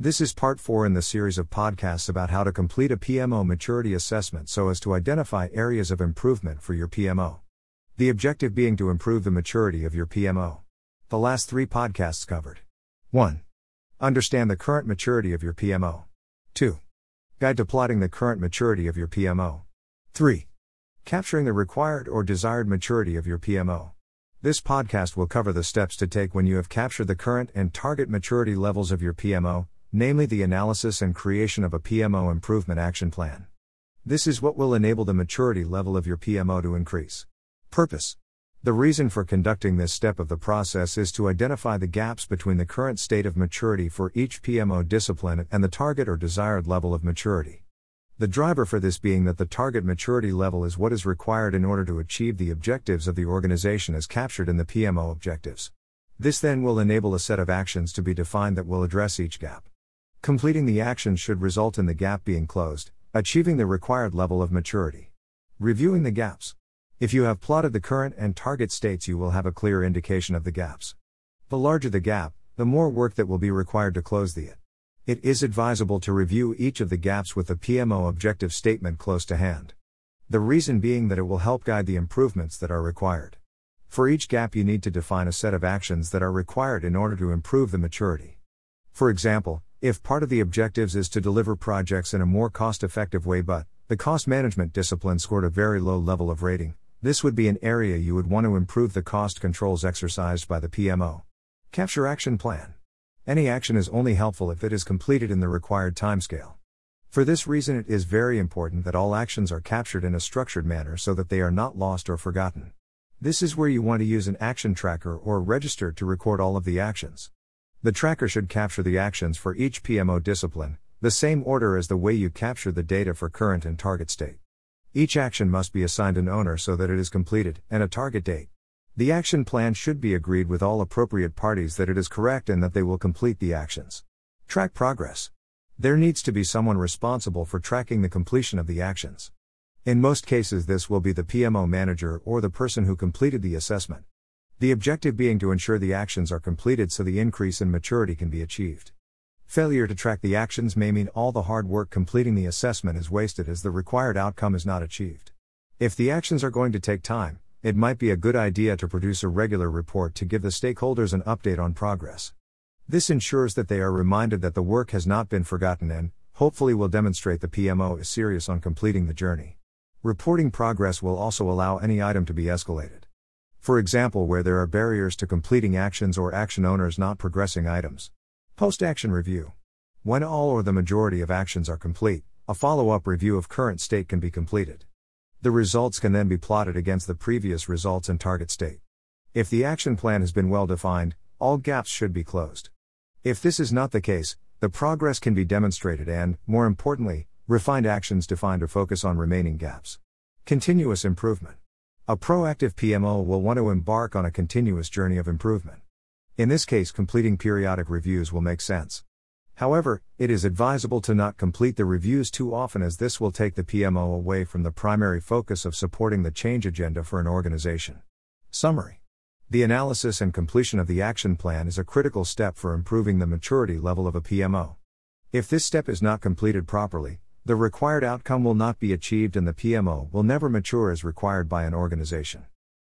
This is part 4 in the series of podcasts about how to complete a PMO maturity assessment so as to identify areas of improvement for your PMO. The objective being to improve the maturity of your PMO. The last three podcasts covered 1. Understand the current maturity of your PMO. 2. Guide to plotting the current maturity of your PMO. 3. Capturing the required or desired maturity of your PMO. This podcast will cover the steps to take when you have captured the current and target maturity levels of your PMO, namely the analysis and creation of a PMO improvement action plan. This is what will enable the maturity level of your PMO to increase. Purpose The reason for conducting this step of the process is to identify the gaps between the current state of maturity for each PMO discipline and the target or desired level of maturity. The driver for this being that the target maturity level is what is required in order to achieve the objectives of the organization as captured in the PMO objectives. This then will enable a set of actions to be defined that will address each gap. Completing the actions should result in the gap being closed, achieving the required level of maturity. Reviewing the gaps. If you have plotted the current and target states, you will have a clear indication of the gaps. The larger the gap, the more work that will be required to close the it. It is advisable to review each of the gaps with the PMO objective statement close to hand. The reason being that it will help guide the improvements that are required. For each gap, you need to define a set of actions that are required in order to improve the maturity. For example, if part of the objectives is to deliver projects in a more cost effective way, but the cost management discipline scored a very low level of rating, this would be an area you would want to improve the cost controls exercised by the PMO. Capture Action Plan. Any action is only helpful if it is completed in the required timescale. For this reason, it is very important that all actions are captured in a structured manner so that they are not lost or forgotten. This is where you want to use an action tracker or register to record all of the actions. The tracker should capture the actions for each PMO discipline, the same order as the way you capture the data for current and target state. Each action must be assigned an owner so that it is completed, and a target date. The action plan should be agreed with all appropriate parties that it is correct and that they will complete the actions. Track progress. There needs to be someone responsible for tracking the completion of the actions. In most cases, this will be the PMO manager or the person who completed the assessment. The objective being to ensure the actions are completed so the increase in maturity can be achieved. Failure to track the actions may mean all the hard work completing the assessment is wasted as the required outcome is not achieved. If the actions are going to take time, it might be a good idea to produce a regular report to give the stakeholders an update on progress. This ensures that they are reminded that the work has not been forgotten and, hopefully, will demonstrate the PMO is serious on completing the journey. Reporting progress will also allow any item to be escalated. For example, where there are barriers to completing actions or action owners not progressing items. Post action review. When all or the majority of actions are complete, a follow up review of current state can be completed. The results can then be plotted against the previous results and target state. If the action plan has been well defined, all gaps should be closed. If this is not the case, the progress can be demonstrated and, more importantly, refined actions defined to focus on remaining gaps. Continuous improvement. A proactive PMO will want to embark on a continuous journey of improvement. In this case, completing periodic reviews will make sense. However, it is advisable to not complete the reviews too often as this will take the PMO away from the primary focus of supporting the change agenda for an organization. Summary The analysis and completion of the action plan is a critical step for improving the maturity level of a PMO. If this step is not completed properly, the required outcome will not be achieved and the PMO will never mature as required by an organization.